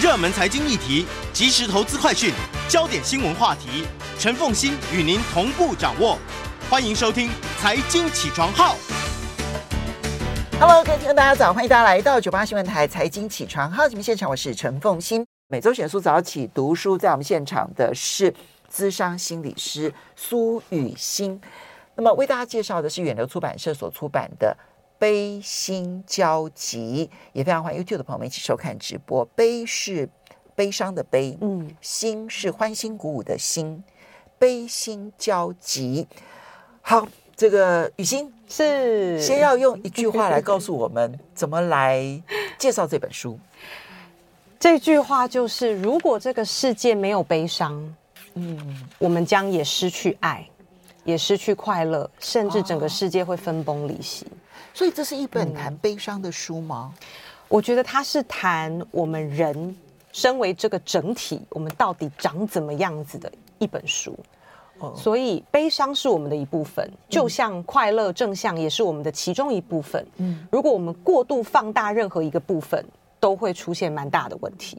热门财经议题、即时投资快讯、焦点新闻话题，陈凤欣与您同步掌握。欢迎收听《财经起床号》。Hello，各位听众大家早，欢迎大家来到九八新闻台《财经起床号》节目现场，我是陈凤欣。每周选书早起读书，在我们现场的是资商心理师苏雨欣。那么为大家介绍的是远流出版社所出版的。悲心交集，也非常欢迎 YouTube 的朋友们一起收看直播。悲是悲伤的悲，嗯，心是欢欣鼓舞的心，悲心交集。好，这个雨欣是先要用一句话来告诉我们怎么来介绍这本书。这句话就是：如果这个世界没有悲伤，嗯，我们将也失去爱，也失去快乐，甚至整个世界会分崩离析。哦所以这是一本谈悲伤的书吗？嗯，我觉得它是谈我们人身为这个整体，我们到底长怎么样子的一本书。哦，所以悲伤是我们的一部分，就像快乐正向也是我们的其中一部分。嗯，如果我们过度放大任何一个部分，都会出现蛮大的问题。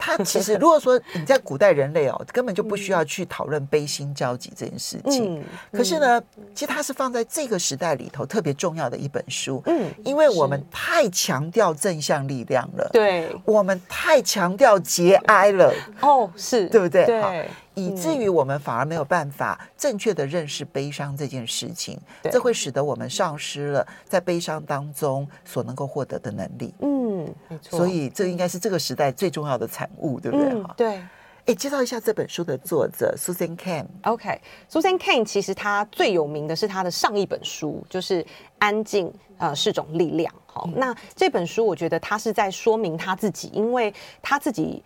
他其实，如果说你在古代人类哦，根本就不需要去讨论悲心交集这件事情。嗯，可是呢，其实它是放在这个时代里头特别重要的一本书。嗯，因为我们太强调正向力量了，对，我们太强调节哀了。哦，是对不对？对。以至于我们反而没有办法正确的认识悲伤这件事情，这会使得我们丧失了在悲伤当中所能够获得的能力。嗯，没错。所以这应该是这个时代最重要的产物，对不对？哈，对。哎，介绍一下这本书的作者 Susan Cain。OK，Susan Cain 其实他最有名的是他的上一本书，就是《安静呃是种力量》。好，那这本书我觉得他是在说明他自己，因为他自己。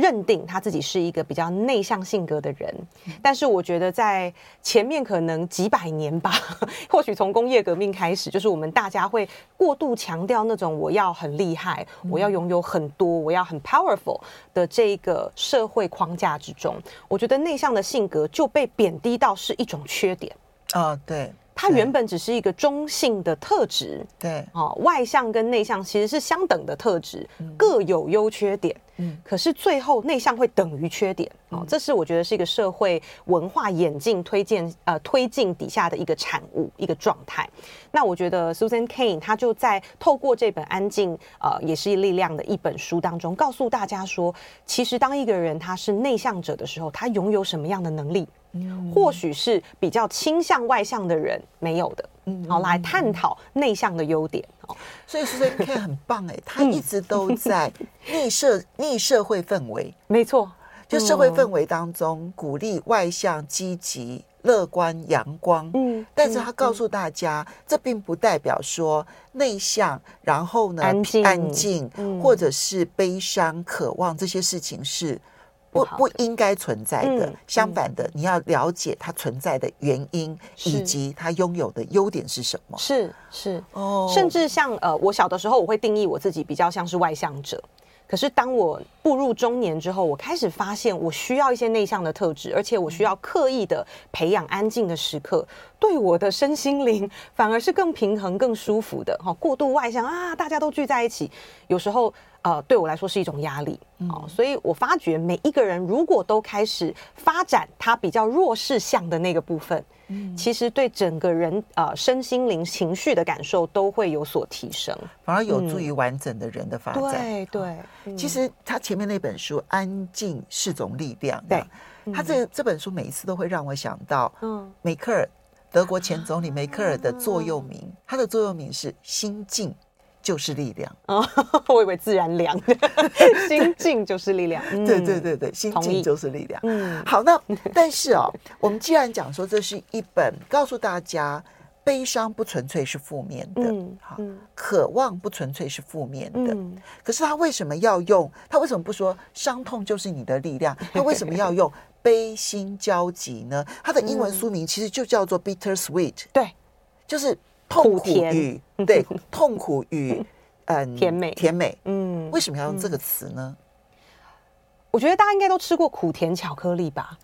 认定他自己是一个比较内向性格的人，但是我觉得在前面可能几百年吧，或许从工业革命开始，就是我们大家会过度强调那种我要很厉害，我要拥有很多，我要很 powerful 的这个社会框架之中，我觉得内向的性格就被贬低到是一种缺点。啊，对。它原本只是一个中性的特质，对，哦，外向跟内向其实是相等的特质，嗯、各有优缺点，嗯，可是最后内向会等于缺点，哦，这是我觉得是一个社会文化演进推荐呃推进底下的一个产物一个状态。那我觉得 Susan Cain 他就在透过这本《安静》呃也是力量的一本书当中，告诉大家说，其实当一个人他是内向者的时候，他拥有什么样的能力？或许是比较倾向外向的人没有的，嗯，好，来探讨内向的优点哦。所以 Susan Cain 很棒哎，他一直都在逆社逆社会氛围，没错，就社会氛围当中鼓励外向、积极、乐观、阳光，嗯，但是他告诉大家，这并不代表说内向，然后呢，安静、安静，或者是悲伤、渴望这些事情是。不不应该存在的，嗯、相反的，嗯、你要了解它存在的原因，以及它拥有的优点是什么。是是。哦，甚至像呃，我小的时候，我会定义我自己比较像是外向者。可是当我步入中年之后，我开始发现我需要一些内向的特质，而且我需要刻意的培养安静的时刻，对我的身心灵 反而是更平衡、更舒服的。哈，过度外向啊，大家都聚在一起，有时候。呃，对我来说是一种压力哦，所以我发觉每一个人如果都开始发展他比较弱势向的那个部分，嗯，其实对整个人呃身心灵情绪的感受都会有所提升，反而有助于完整的人的发展。对对，其实他前面那本书《安静是种力量》，对，他这这本书每一次都会让我想到，嗯，梅克尔，德国前总理梅克尔的座右铭，他的座右铭是“心静”。就是力量哦，我以为自然凉，心静就是力量。对对对对，心静就是力量。嗯，好，那 但是哦，我们既然讲说这是一本告诉大家，悲伤不纯粹是负面的，嗯，好，渴望不纯粹是负面的，可是他为什么要用？他为什么不说伤痛就是你的力量？他为什么要用 悲心交集呢？他的英文书名其实就叫做 Bitter Sweet，对，就是。痛苦与对痛苦与嗯甜美甜美嗯，为什么要用这个词呢？我觉得大家应该都吃过苦甜巧克力吧？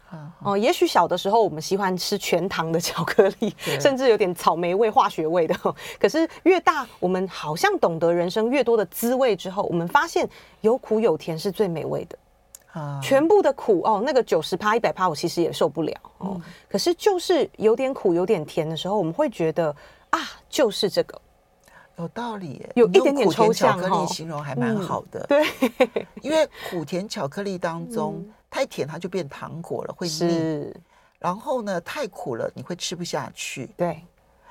哦，也许小的时候我们喜欢吃全糖的巧克力，甚至有点草莓味、化学味的。可是越大，我们好像懂得人生越多的滋味之后，我们发现有苦有甜是最美味的。啊，全部的苦哦，那个九十趴、一百趴，我其实也受不了哦。可是就是有点苦、有点甜的时候，我们会觉得啊，就是这个。有道理，有一点点抽象。苦甜巧克力形容还蛮好的，对，因为苦甜巧克力当中太甜它就变糖果了，会腻。然后呢，太苦了你会吃不下去。对，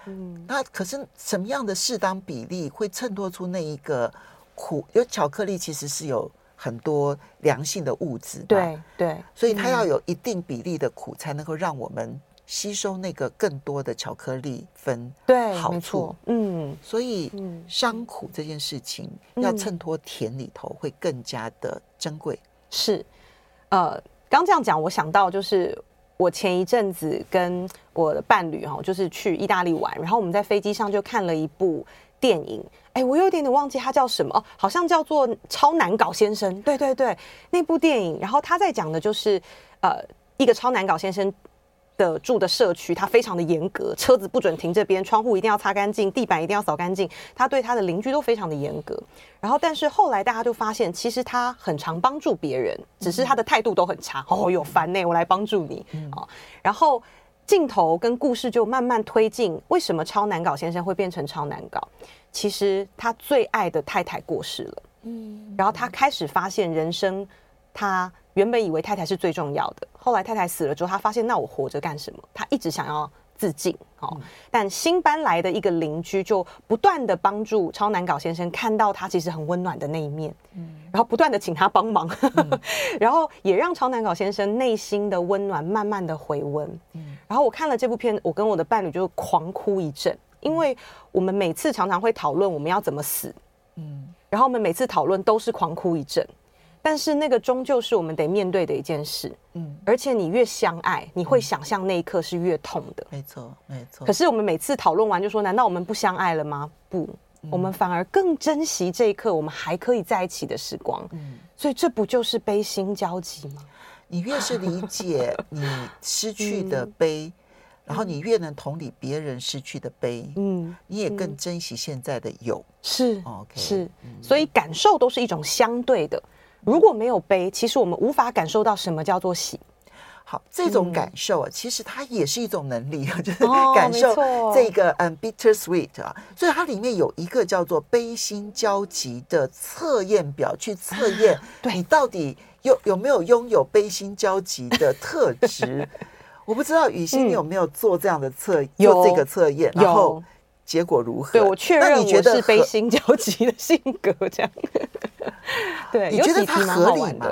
嗯，那可是什么样的适当比例会衬托出那一个苦？因为巧克力其实是有很多良性的物质，对对，所以它要有一定比例的苦才能够让我们。吸收那个更多的巧克力分对好处，嗯，所以伤苦这件事情要衬托甜里头会更加的珍贵。是，呃，刚这样讲，我想到就是我前一阵子跟我的伴侣哈，就是去意大利玩，然后我们在飞机上就看了一部电影，哎，我有点点忘记它叫什么哦，好像叫做《超难搞先生》。对对对，那部电影，然后他在讲的就是呃，一个超难搞先生。的住的社区，他非常的严格，车子不准停这边，窗户一定要擦干净，地板一定要扫干净。他对他的邻居都非常的严格。然后，但是后来大家就发现，其实他很常帮助别人，只是他的态度都很差。哦，有烦呢，我来帮助你啊。然后镜头跟故事就慢慢推进。为什么超难搞先生会变成超难搞？其实他最爱的太太过世了。嗯，然后他开始发现人生，他。原本以为太太是最重要的，后来太太死了之后，他发现那我活着干什么？他一直想要自尽哦。嗯、但新搬来的一个邻居就不断的帮助超难搞先生看到他其实很温暖的那一面，嗯，然后不断的请他帮忙，嗯、然后也让超难搞先生内心的温暖慢慢的回温。嗯，然后我看了这部片，我跟我的伴侣就狂哭一阵，因为我们每次常常会讨论我们要怎么死，嗯，然后我们每次讨论都是狂哭一阵。但是那个终究是我们得面对的一件事，嗯，而且你越相爱，你会想象那一刻是越痛的，没错，没错。可是我们每次讨论完就说，难道我们不相爱了吗？不，我们反而更珍惜这一刻，我们还可以在一起的时光。嗯，所以这不就是悲心交集吗？你越是理解 你失去的悲，然后你越能同理别人失去的悲，嗯，你也更珍惜现在的有。是，OK，是，所以感受都是一种相对的。如果没有悲，其实我们无法感受到什么叫做喜。好，这种感受啊，嗯、其实它也是一种能力，就是感受这个嗯 bitter sweet 啊。所以它里面有一个叫做悲心交集的测验表，去测验 你到底有有没有拥有悲心交集的特质。我不知道雨欣你有没有做这样的测，嗯、做这个测验，然后结果如何？对，我确认我是悲心交集的性格，这样。对，你觉得它合理吗？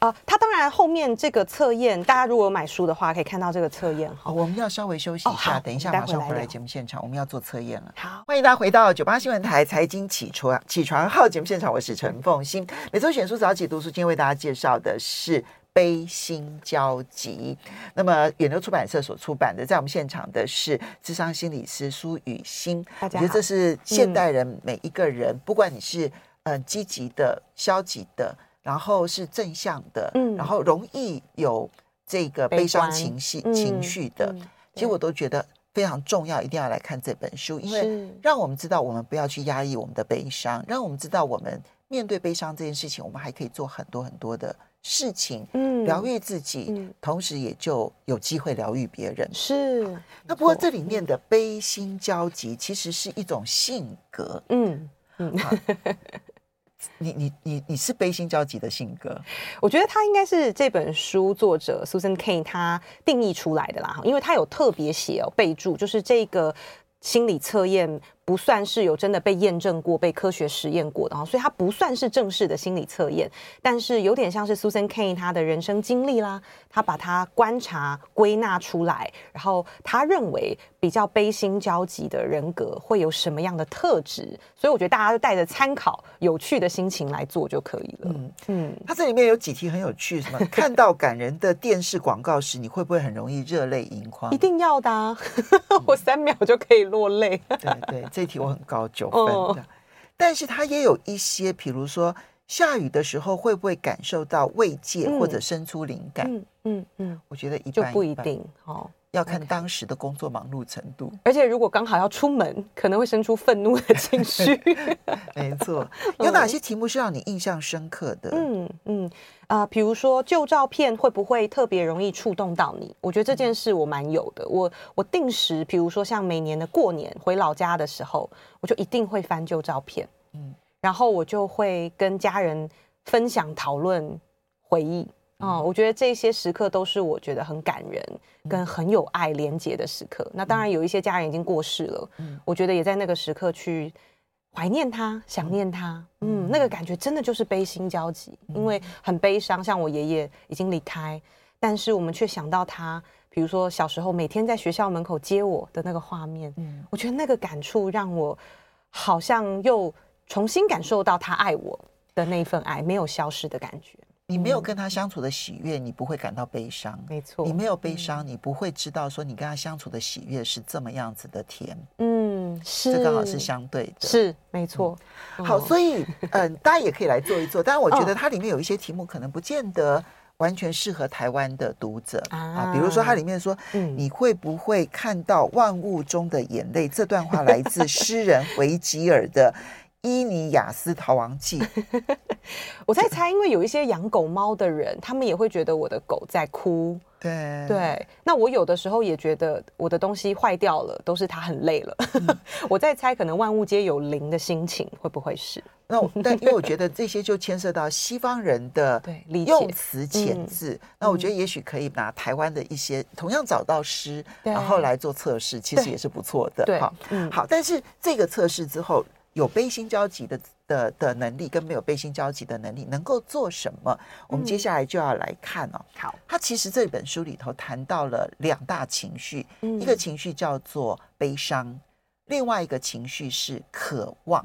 啊，它当然后面这个测验，大家如果买书的话，可以看到这个测验。好，我们要稍微休息一下，等一下马上回来节目现场，我们要做测验了。好，欢迎大家回到九八新闻台财经起床起床号节目现场，我是陈凤欣。每周选书早起读书，今天为大家介绍的是《悲心交集》。那么远流出版社所出版的，在我们现场的是智商心理师苏雨欣。大家，我觉得这是现代人每一个人，不管你是。嗯，积极的、消极的，然后是正向的，嗯，然后容易有这个悲伤情绪、嗯、情绪的，嗯、其实我都觉得非常重要，一定要来看这本书，因为让我们知道我们不要去压抑我们的悲伤，让我们知道我们面对悲伤这件事情，我们还可以做很多很多的事情，嗯，疗愈自己，嗯、同时也就有机会疗愈别人。是，那不过这里面的悲心交集其实是一种性格，嗯嗯。嗯 你你你你是悲心交集的性格，我觉得他应该是这本书作者 Susan Cain 他定义出来的啦，因为他有特别写哦备注，就是这个心理测验。不算是有真的被验证过、被科学实验过的，所以它不算是正式的心理测验，但是有点像是 Susan Cain 他的人生经历啦，他把它观察归纳出来，然后他认为比较悲心交集的人格会有什么样的特质，所以我觉得大家就带着参考、有趣的心情来做就可以了。嗯嗯，它这里面有几题很有趣，什么 看到感人的电视广告时，你会不会很容易热泪盈眶？一定要的啊，我三秒就可以落泪。对对。这题我很高，九分的，但是它也有一些，比如说下雨的时候会不会感受到慰藉或者生出灵感？嗯嗯嗯，我觉得一般就不一定哦。要看当时的工作忙碌程度，而且如果刚好要出门，可能会生出愤怒的 情绪。没错，有哪些题目是让你印象深刻的？嗯嗯啊、呃，比如说旧照片会不会特别容易触动到你？我觉得这件事我蛮有的。我我定时，比如说像每年的过年回老家的时候，我就一定会翻旧照片，嗯，然后我就会跟家人分享、讨论、回忆。哦，我觉得这些时刻都是我觉得很感人跟很有爱连结的时刻。那当然有一些家人已经过世了，我觉得也在那个时刻去怀念他、想念他。嗯，那个感觉真的就是悲心交集，因为很悲伤。像我爷爷已经离开，但是我们却想到他，比如说小时候每天在学校门口接我的那个画面。嗯，我觉得那个感触让我好像又重新感受到他爱我的那一份爱没有消失的感觉。你没有跟他相处的喜悦，你不会感到悲伤。没错，你没有悲伤，你不会知道说你跟他相处的喜悦是这么样子的甜。嗯，是，这刚好是相对的。是，没错。好，所以嗯，大家也可以来做一做。当然，我觉得它里面有一些题目可能不见得完全适合台湾的读者啊。比如说，它里面说，你会不会看到万物中的眼泪？这段话来自诗人维吉尔的。《伊尼雅斯逃亡记》，我在猜，因为有一些养狗猫的人，他们也会觉得我的狗在哭。对对，那我有的时候也觉得我的东西坏掉了，都是它很累了。嗯、我在猜，可能万物皆有灵的心情会不会是？那我 但因为我觉得这些就牵涉到西方人的用词遣字，嗯、那我觉得也许可以拿台湾的一些同样找到诗，嗯、然后来做测试，其实也是不错的。对，好，嗯，好，但是这个测试之后。有悲心交集的的的能力跟没有悲心交集的能力能够做什么？我们接下来就要来看哦。好，他其实这本书里头谈到了两大情绪，一个情绪叫做悲伤，另外一个情绪是渴望。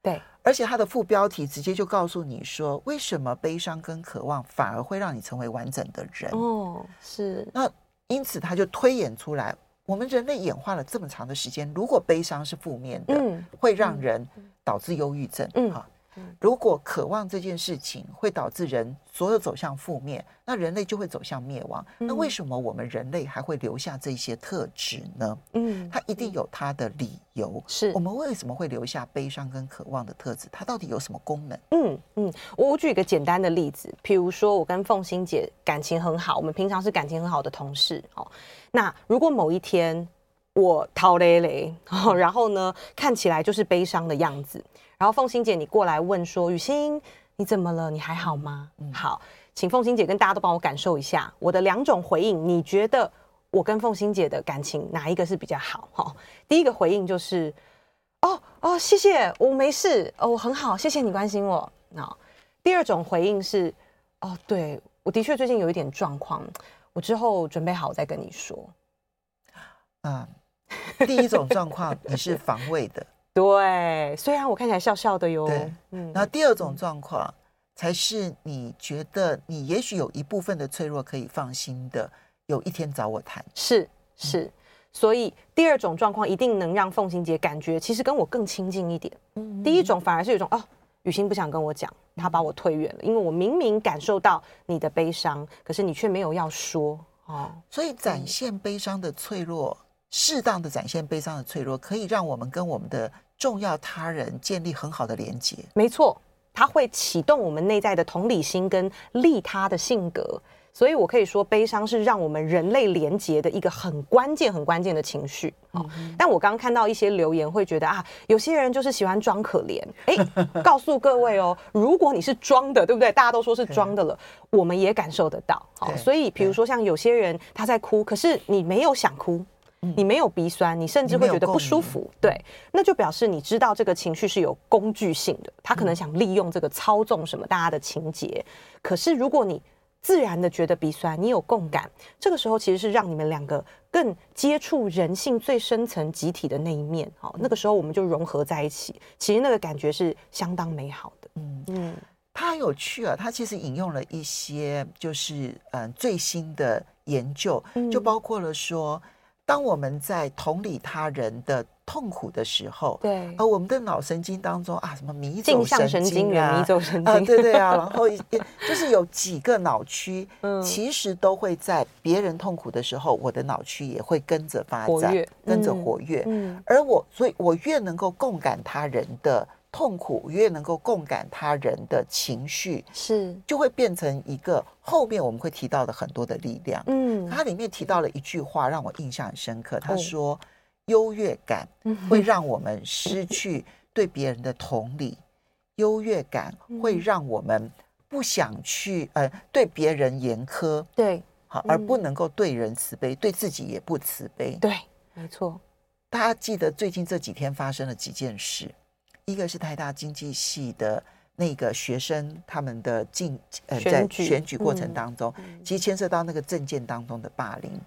对，而且他的副标题直接就告诉你说，为什么悲伤跟渴望反而会让你成为完整的人？哦，是。那因此他就推演出来。我们人类演化了这么长的时间，如果悲伤是负面的，嗯、会让人导致忧郁症。嗯，哈，如果渴望这件事情会导致人所有走向负面，那人类就会走向灭亡。嗯、那为什么我们人类还会留下这些特质呢？嗯，它一定有它的理由。是我们为什么会留下悲伤跟渴望的特质？它到底有什么功能？嗯嗯，我举一个简单的例子，譬如说我跟凤欣姐感情很好，我们平常是感情很好的同事，哦。那如果某一天我逃雷雷，然后呢，看起来就是悲伤的样子，然后凤馨姐你过来问说：“雨欣，你怎么了？你还好吗？”嗯、好，请凤馨姐跟大家都帮我感受一下我的两种回应。你觉得我跟凤馨姐的感情哪一个是比较好？哈，第一个回应就是：“哦哦，谢谢，我没事，哦，我很好，谢谢你关心我。”那第二种回应是：“哦，对，我的确最近有一点状况。”我之后准备好再跟你说。嗯，第一种状况你是防卫的，对，虽然我看起来笑笑的哟。对，嗯。那第二种状况才是你觉得你也许有一部分的脆弱可以放心的，有一天找我谈。是是，所以第二种状况一定能让凤琴姐感觉其实跟我更亲近一点。嗯。第一种反而是有一种哦。雨欣不想跟我讲，他把我推远了，因为我明明感受到你的悲伤，可是你却没有要说哦。所以展现悲伤的脆弱，适当的展现悲伤的脆弱，可以让我们跟我们的重要他人建立很好的连接。没错，它会启动我们内在的同理心跟利他的性格。所以，我可以说，悲伤是让我们人类连结的一个很关键、很关键的情绪。哦，但我刚刚看到一些留言，会觉得啊，有些人就是喜欢装可怜。诶，告诉各位哦，如果你是装的，对不对？大家都说是装的了，我们也感受得到。好，所以，比如说像有些人他在哭，可是你没有想哭，你没有鼻酸，你甚至会觉得不舒服。对，那就表示你知道这个情绪是有工具性的，他可能想利用这个操纵什么大家的情节。可是如果你自然的觉得鼻酸，你有共感，这个时候其实是让你们两个更接触人性最深层集体的那一面，好，那个时候我们就融合在一起，其实那个感觉是相当美好的。嗯嗯，他很有趣啊，他其实引用了一些就是嗯最新的研究，就包括了说，当我们在同理他人的痛苦的时候，对，而我们的脑神经当中啊，什么迷走神经啊，迷走神经。啊，对对啊，然后就是有几个脑区，嗯，其实都会在别人痛苦的时候，我的脑区也会跟着发展，跟着活跃，嗯，而我，所以我越能够共感他人的痛苦，越能够共感他人的情绪，是，就会变成一个后面我们会提到的很多的力量，嗯，它里面提到了一句话让我印象很深刻，他说。优越感会让我们失去对别人的同理，优越感会让我们不想去呃对别人严苛，对，好而不能够对人慈悲，对自己也不慈悲，对，没错。大家记得最近这几天发生了几件事，一个是台大经济系的那个学生他们的进呃在选举过程当中，其实牵涉到那个政见当中的霸凌，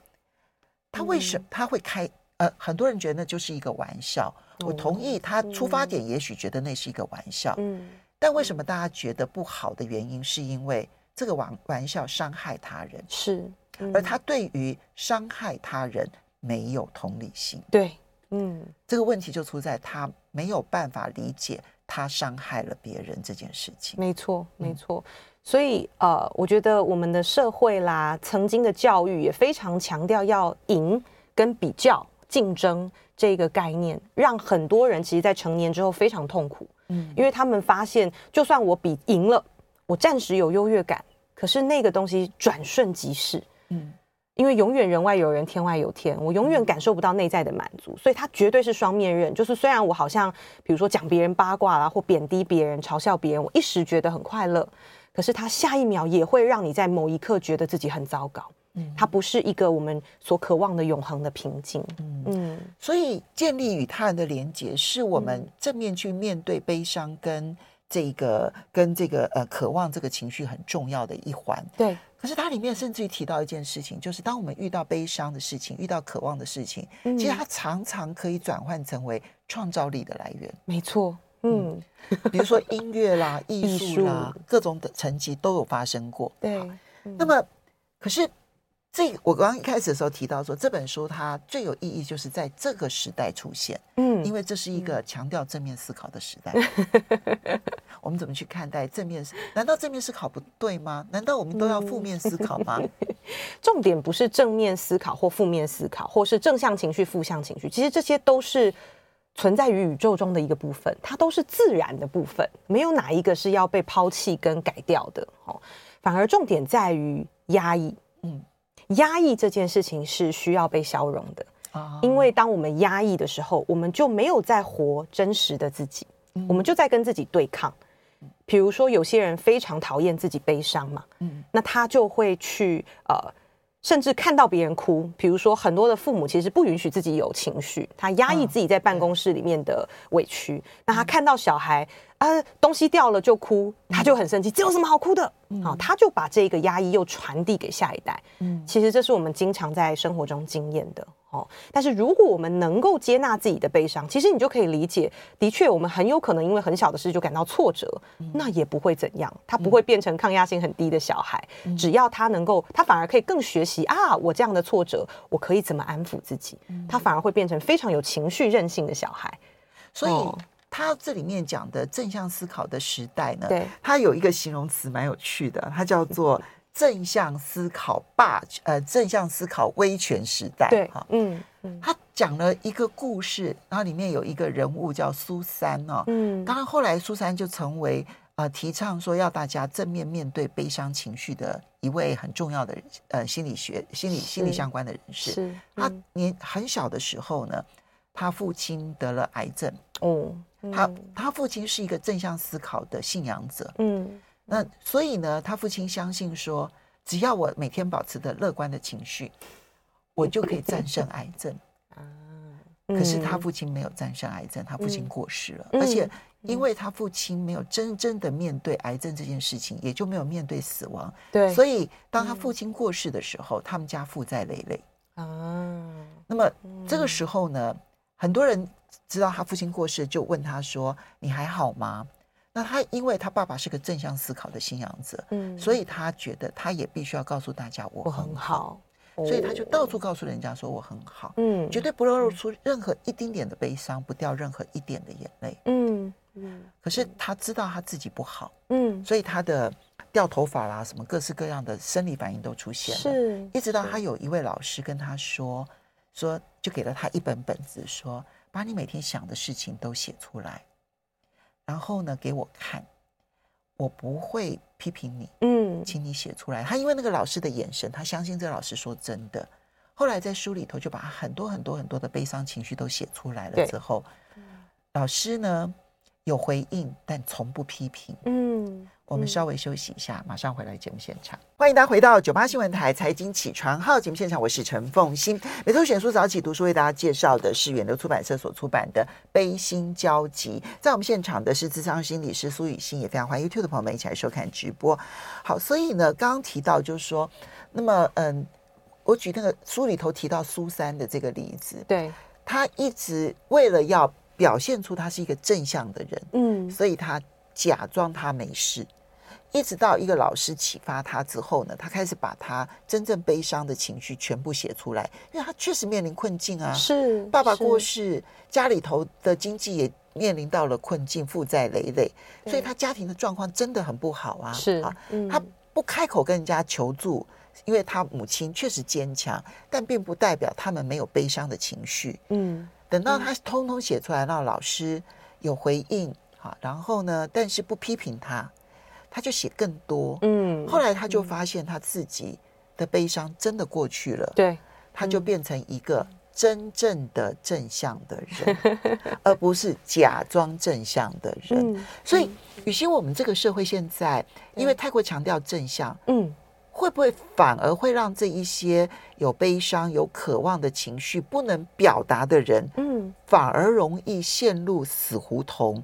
他为什么他会开？呃，很多人觉得那就是一个玩笑，我同意他出发点，也许觉得那是一个玩笑。嗯，但为什么大家觉得不好的原因，是因为这个玩玩笑伤害他人，是，而他对于伤害他人没有同理心。对，嗯，这个问题就出在他没有办法理解他伤害了别人这件事情。没错，没错。所以呃，我觉得我们的社会啦，曾经的教育也非常强调要赢跟比较。竞争这个概念，让很多人其实，在成年之后非常痛苦。嗯，因为他们发现，就算我比赢了，我暂时有优越感，可是那个东西转瞬即逝。嗯，因为永远人外有人，天外有天，我永远感受不到内在的满足，所以它绝对是双面刃。就是虽然我好像，比如说讲别人八卦啦，或贬低别人、嘲笑别人，我一时觉得很快乐，可是它下一秒也会让你在某一刻觉得自己很糟糕。嗯它不是一个我们所渴望的永恒的平静。嗯嗯，所以建立与他人的连结，是我们正面去面对悲伤跟这个跟这个呃渴望这个情绪很重要的一环。对。可是它里面甚至于提到一件事情，就是当我们遇到悲伤的事情，遇到渴望的事情，其实它常常可以转换成为创造力的来源。没错。嗯，比如说音乐啦、艺术啦，各种的层级都有发生过。对。那么，可是。这我刚刚一开始的时候提到说，这本书它最有意义就是在这个时代出现，嗯，因为这是一个强调正面思考的时代。嗯、我们怎么去看待正面？难道正面思考不对吗？难道我们都要负面思考吗？重点不是正面思考或负面思考，或是正向情绪、负向情绪，其实这些都是存在于宇宙中的一个部分，它都是自然的部分，没有哪一个是要被抛弃跟改掉的。哦，反而重点在于压抑，嗯。压抑这件事情是需要被消融的啊，因为当我们压抑的时候，我们就没有在活真实的自己，我们就在跟自己对抗。比如说，有些人非常讨厌自己悲伤嘛，嗯那他就会去呃，甚至看到别人哭。比如说，很多的父母其实不允许自己有情绪，他压抑自己在办公室里面的委屈。那他看到小孩。啊，东西掉了就哭，他就很生气，这有什么好哭的？好，他就把这个压抑又传递给下一代。嗯，其实这是我们经常在生活中经验的。哦，但是如果我们能够接纳自己的悲伤，其实你就可以理解，的确，我们很有可能因为很小的事就感到挫折，那也不会怎样，他不会变成抗压性很低的小孩。只要他能够，他反而可以更学习啊，我这样的挫折，我可以怎么安抚自己？他反而会变成非常有情绪韧性的小孩。所以。他这里面讲的正向思考的时代呢，对，他有一个形容词蛮有趣的，它叫做正向思考霸，呃，正向思考威权时代。对，嗯，他讲了一个故事，然后里面有一个人物叫苏珊哦，嗯，当然后来苏珊就成为呃提倡说要大家正面面对悲伤情绪的一位很重要的呃心理学、心理心理相关的人士。是，他年很小的时候呢，他父亲得了癌症，哦。他他父亲是一个正向思考的信仰者，嗯，那所以呢，他父亲相信说，只要我每天保持的乐观的情绪，我就可以战胜癌症。啊。可是他父亲没有战胜癌症，他父亲过世了，而且因为他父亲没有真正的面对癌症这件事情，也就没有面对死亡，对，所以当他父亲过世的时候，他们家负债累累。啊。那么这个时候呢，很多人。知道他父亲过世，就问他说：“你还好吗？”那他因为他爸爸是个正向思考的信仰者，嗯，所以他觉得他也必须要告诉大家我很好。所以他就到处告诉人家说我很好，嗯，绝对不露出任何一丁点的悲伤，不掉任何一点的眼泪，嗯。嗯。可是他知道他自己不好，嗯，所以他的掉头发啦，什么各式各样的生理反应都出现了，是，一直到他有一位老师跟他说，说就给了他一本本子，说把你每天想的事情都写出来，然后呢给我看。我不会批评你，嗯，请你写出来。他因为那个老师的眼神，他相信这个老师说真的。后来在书里头就把很多很多很多的悲伤情绪都写出来了之后，老师呢有回应，但从不批评，嗯。我们稍微休息一下，马上回来节目现场。欢迎大家回到九八新闻台财经起床号节目现场，我是陈凤欣。每周选书早起读书为大家介绍的是远流出版社所出版的《悲心交集》。在我们现场的是智商心理师苏雨欣，也非常欢迎 YouTube 的朋友们一起来收看直播。好，所以呢，刚刚提到就是说，那么嗯，我举那个书里头提到苏三的这个例子，对，他一直为了要表现出他是一个正向的人，嗯，所以他假装他没事。一直到一个老师启发他之后呢，他开始把他真正悲伤的情绪全部写出来，因为他确实面临困境啊，是爸爸过世，家里头的经济也面临到了困境，负债累累，所以他家庭的状况真的很不好啊。是啊，他不开口跟人家求助，因为他母亲确实坚强，但并不代表他们没有悲伤的情绪。嗯，等到他通通写出来，让老师有回应，好，然后呢，但是不批评他。他就写更多，嗯，后来他就发现他自己的悲伤真的过去了，对，他就变成一个真正的正向的人，而不是假装正向的人。所以，与其，我们这个社会现在因为太过强调正向，嗯，会不会反而会让这一些有悲伤、有渴望的情绪不能表达的人，嗯，反而容易陷入死胡同？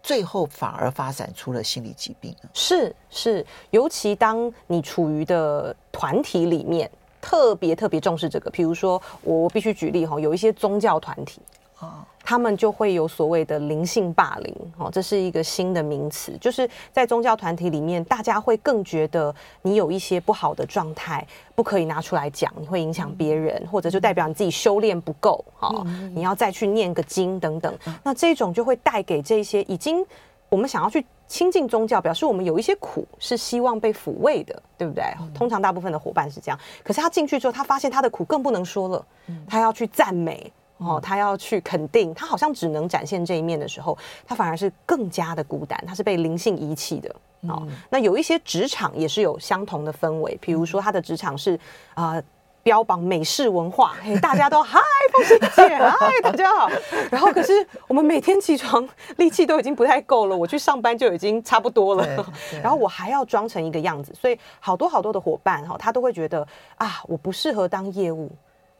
最后反而发展出了心理疾病。是是，尤其当你处于的团体里面，特别特别重视这个。比如说，我必须举例哈，有一些宗教团体啊。他们就会有所谓的灵性霸凌，哦，这是一个新的名词，就是在宗教团体里面，大家会更觉得你有一些不好的状态，不可以拿出来讲，你会影响别人，或者就代表你自己修炼不够，哦，你要再去念个经等等，那这种就会带给这些已经我们想要去亲近宗教，表示我们有一些苦是希望被抚慰的，对不对？通常大部分的伙伴是这样，可是他进去之后，他发现他的苦更不能说了，他要去赞美。哦，他要去肯定，他好像只能展现这一面的时候，他反而是更加的孤单，他是被灵性遗弃的。哦，那有一些职场也是有相同的氛围，比如说他的职场是啊、呃，标榜美式文化，嘿，大家都嗨，凤馨姐，嗨，大家好。然后可是我们每天起床力气都已经不太够了，我去上班就已经差不多了，然后我还要装成一个样子，所以好多好多的伙伴哈，他都会觉得啊，我不适合当业务。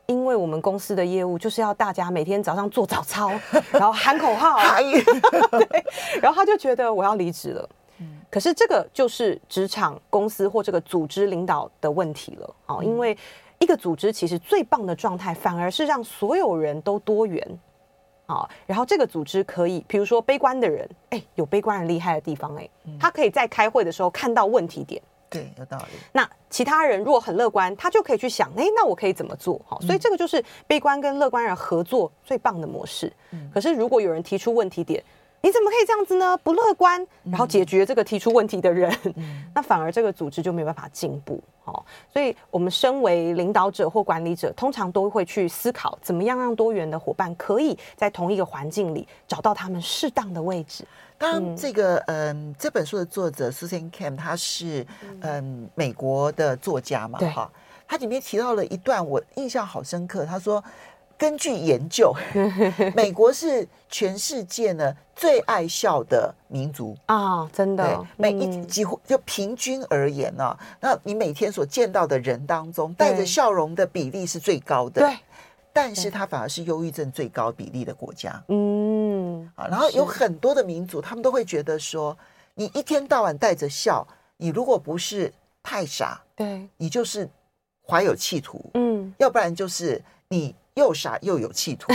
因为我们公司的业务就是要大家每天早上做早操，然后喊口号，对，然后他就觉得我要离职了。可是这个就是职场、公司或这个组织领导的问题了啊！因为一个组织其实最棒的状态，反而是让所有人都多元啊。然后这个组织可以，比如说悲观的人，哎，有悲观人厉害的地方，哎，他可以在开会的时候看到问题点。对，有道理。那其他人如果很乐观，他就可以去想，哎，那我可以怎么做？好，所以这个就是悲观跟乐观人合作最棒的模式。嗯。可是如果有人提出问题点，你怎么可以这样子呢？不乐观，然后解决这个提出问题的人，嗯，那反而这个组织就没办法进步。好，所以我们身为领导者或管理者，通常都会去思考，怎么样让多元的伙伴可以在同一个环境里找到他们适当的位置。当这个嗯，这本书的作者 Susan Cain，他是嗯美国的作家嘛，哈，他里面提到了一段我印象好深刻。他说，根据研究，美国是全世界呢最爱笑的民族。啊，真的，每一几乎就平均而言呢，那你每天所见到的人当中，带着笑容的比例是最高的，对。但是它反而是忧郁症最高比例的国家，嗯，啊，然后有很多的民族，他们都会觉得说，你一天到晚带着笑，你如果不是太傻，对，你就是怀有企图，嗯，要不然就是你又傻又有企图。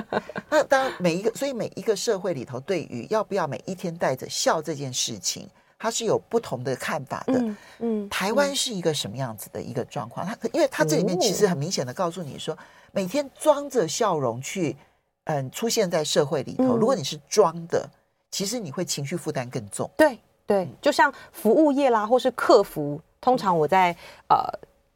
那当然每一个，所以每一个社会里头，对于要不要每一天带着笑这件事情，他是有不同的看法的。嗯，嗯台湾是一个什么样子的一个状况？他因为他这里面其实很明显的告诉你说，每天装着笑容去，嗯，出现在社会里头。如果你是装的，其实你会情绪负担更重。对对，就像服务业啦，或是客服，通常我在呃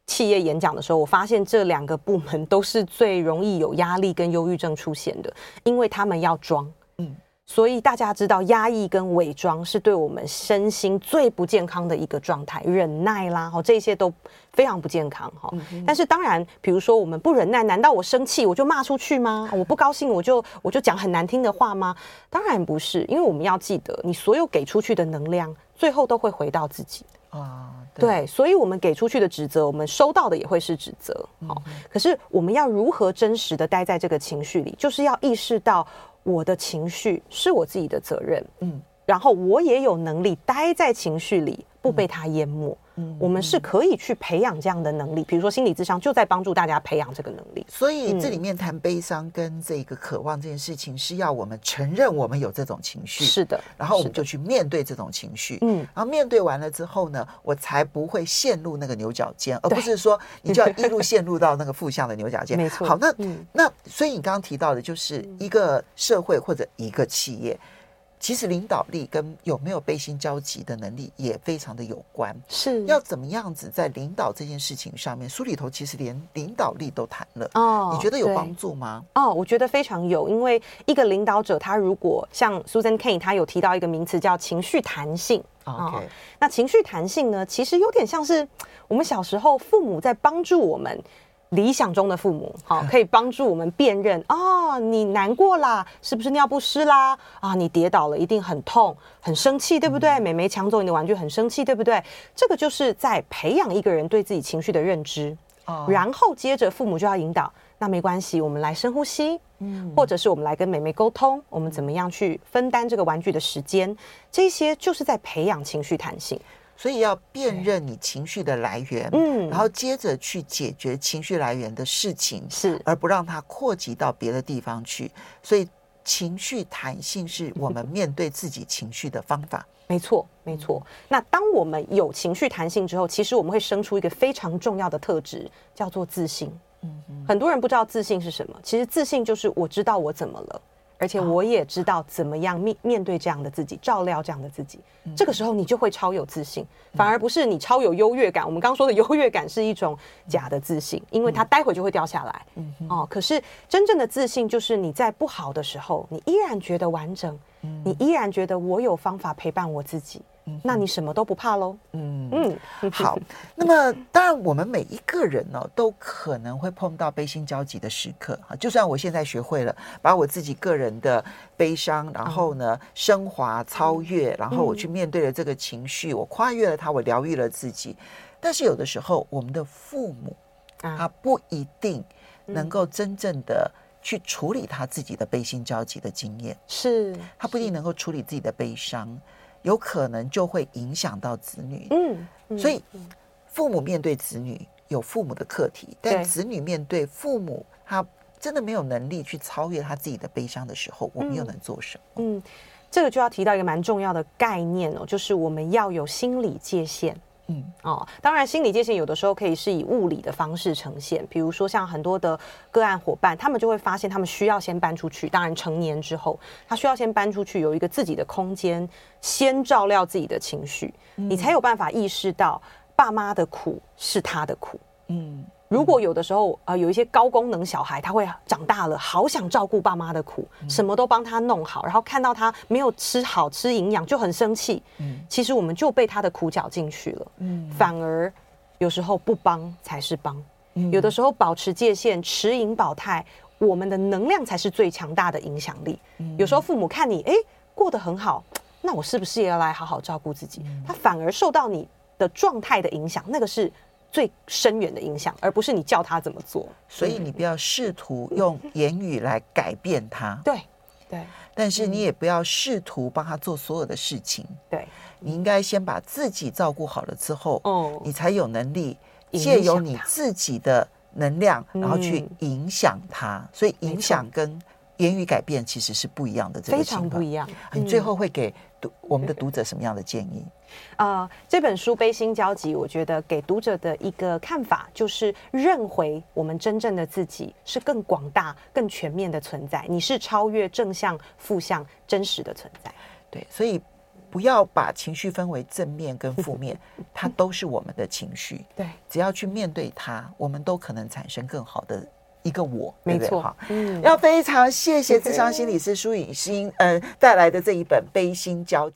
企业演讲的时候，我发现这两个部门都是最容易有压力跟忧郁症出现的，因为他们要装。嗯所以大家知道，压抑跟伪装是对我们身心最不健康的一个状态，忍耐啦，哈，这些都非常不健康，哈。但是当然，比如说我们不忍耐，难道我生气我就骂出去吗？我不高兴我就我就讲很难听的话吗？当然不是，因为我们要记得，你所有给出去的能量，最后都会回到自己啊。对，对，所以我们给出去的指责，我们收到的也会是指责。好，可是我们要如何真实的待在这个情绪里，就是要意识到。我的情绪是我自己的责任，嗯，然后我也有能力待在情绪里，不被它淹没。嗯，我们是可以去培养这样的能力，比如说心理智商就在帮助大家培养这个能力。所以这里面谈悲伤跟这个渴望这件事情，是要我们承认我们有这种情绪，是的，然后我们就去面对这种情绪，嗯，然后面对完了之后呢，我才不会陷入那个牛角尖，而不是说你就要一路陷入到那个负向的牛角尖。没错。好，那那所以你刚刚提到的就是一个社会或者一个企业。其实领导力跟有没有悲心交集的能力也非常的有关，是要怎么样子在领导这件事情上面，书里头其实连领导力都谈了哦，你觉得有帮助吗？哦，我觉得非常有，因为一个领导者他如果像 Susan Cain，他有提到一个名词叫情绪弹性。OK，哦，那情绪弹性呢，其实有点像是我们小时候父母在帮助我们。理想中的父母，好，可以帮助我们辨认哦，你难过啦，是不是尿不湿啦？啊，你跌倒了，一定很痛，很生气，对不对？妹妹抢走你的玩具，很生气，对不对？这个就是在培养一个人对自己情绪的认知。哦，然后接着父母就要引导，那没关系，我们来深呼吸，嗯，或者是我们来跟妹妹沟通，我们怎么样去分担这个玩具的时间？这些就是在培养情绪弹性。所以要辨认你情绪的来源，嗯，然后接着去解决情绪来源的事情，是，而不让它扩及到别的地方去。所以情绪弹性是我们 面对自己情绪的方法。没错，没错。那当我们有情绪弹性之后，其实我们会生出一个非常重要的特质，叫做自信。嗯嗯。很多人不知道自信是什么，其实自信就是我知道我怎么了。而且我也知道怎么样面面对这样的自己，照料这样的自己。这个时候你就会超有自信，反而不是你超有优越感。我们刚刚说的优越感是一种假的自信，因为它待会就会掉下来。哦，可是真正的自信就是你在不好的时候，你依然觉得完整，你依然觉得我有方法陪伴我自己。那你什么都不怕喽？嗯嗯，好。那么当然，我们每一个人呢、哦，都可能会碰到悲心交集的时刻啊。就算我现在学会了把我自己个人的悲伤，然后呢升华、超越，然后我去面对了这个情绪，我跨越了它，我疗愈了自己。但是有的时候，我们的父母啊不一定能够真正的去处理他自己的悲心交集的经验，是他不一定能够处理自己的悲伤。有可能就会影响到子女，嗯，所以父母面对子女有父母的课题，但子女面对父母，他真的没有能力去超越他自己的悲伤的时候，我们又能做什么？嗯，这个就要提到一个蛮重要的概念哦，就是我们要有心理界限。嗯哦，当然，心理界限有的时候可以是以物理的方式呈现，比如说像很多的个案伙伴，他们就会发现他们需要先搬出去。当然，成年之后，他需要先搬出去，有一个自己的空间，先照料自己的情绪，嗯、你才有办法意识到爸妈的苦是他的苦。嗯。如果有的时候啊、呃，有一些高功能小孩，他会长大了，好想照顾爸妈的苦，什么都帮他弄好，然后看到他没有吃好吃营养就很生气。嗯，其实我们就被他的苦搅进去了。嗯，反而有时候不帮才是帮。嗯，有的时候保持界限，持盈保泰，我们的能量才是最强大的影响力。嗯，有时候父母看你哎过得很好，那我是不是也要来好好照顾自己？他反而受到你的状态的影响，那个是。最深远的影响，而不是你叫他怎么做。所以你不要试图用言语来改变他。对，对。但是你也不要试图帮他做所有的事情。对。你应该先把自己照顾好了之后，哦，你才有能力借由你自己的能量，然后去影响他。所以影响跟言语改变其实是不一样的，这个情况不一样。你最后会给读我们的读者什么样的建议？啊、呃，这本书《悲心交集》，我觉得给读者的一个看法就是，认回我们真正的自己是更广大、更全面的存在。你是超越正向、负向、真实的存在。对，所以不要把情绪分为正面跟负面，它都是我们的情绪。对，只要去面对它，我们都可能产生更好的一个我。没错，哈，嗯，要非常谢谢智商心理师苏颖欣，嗯、呃，带来的这一本《悲心交集》。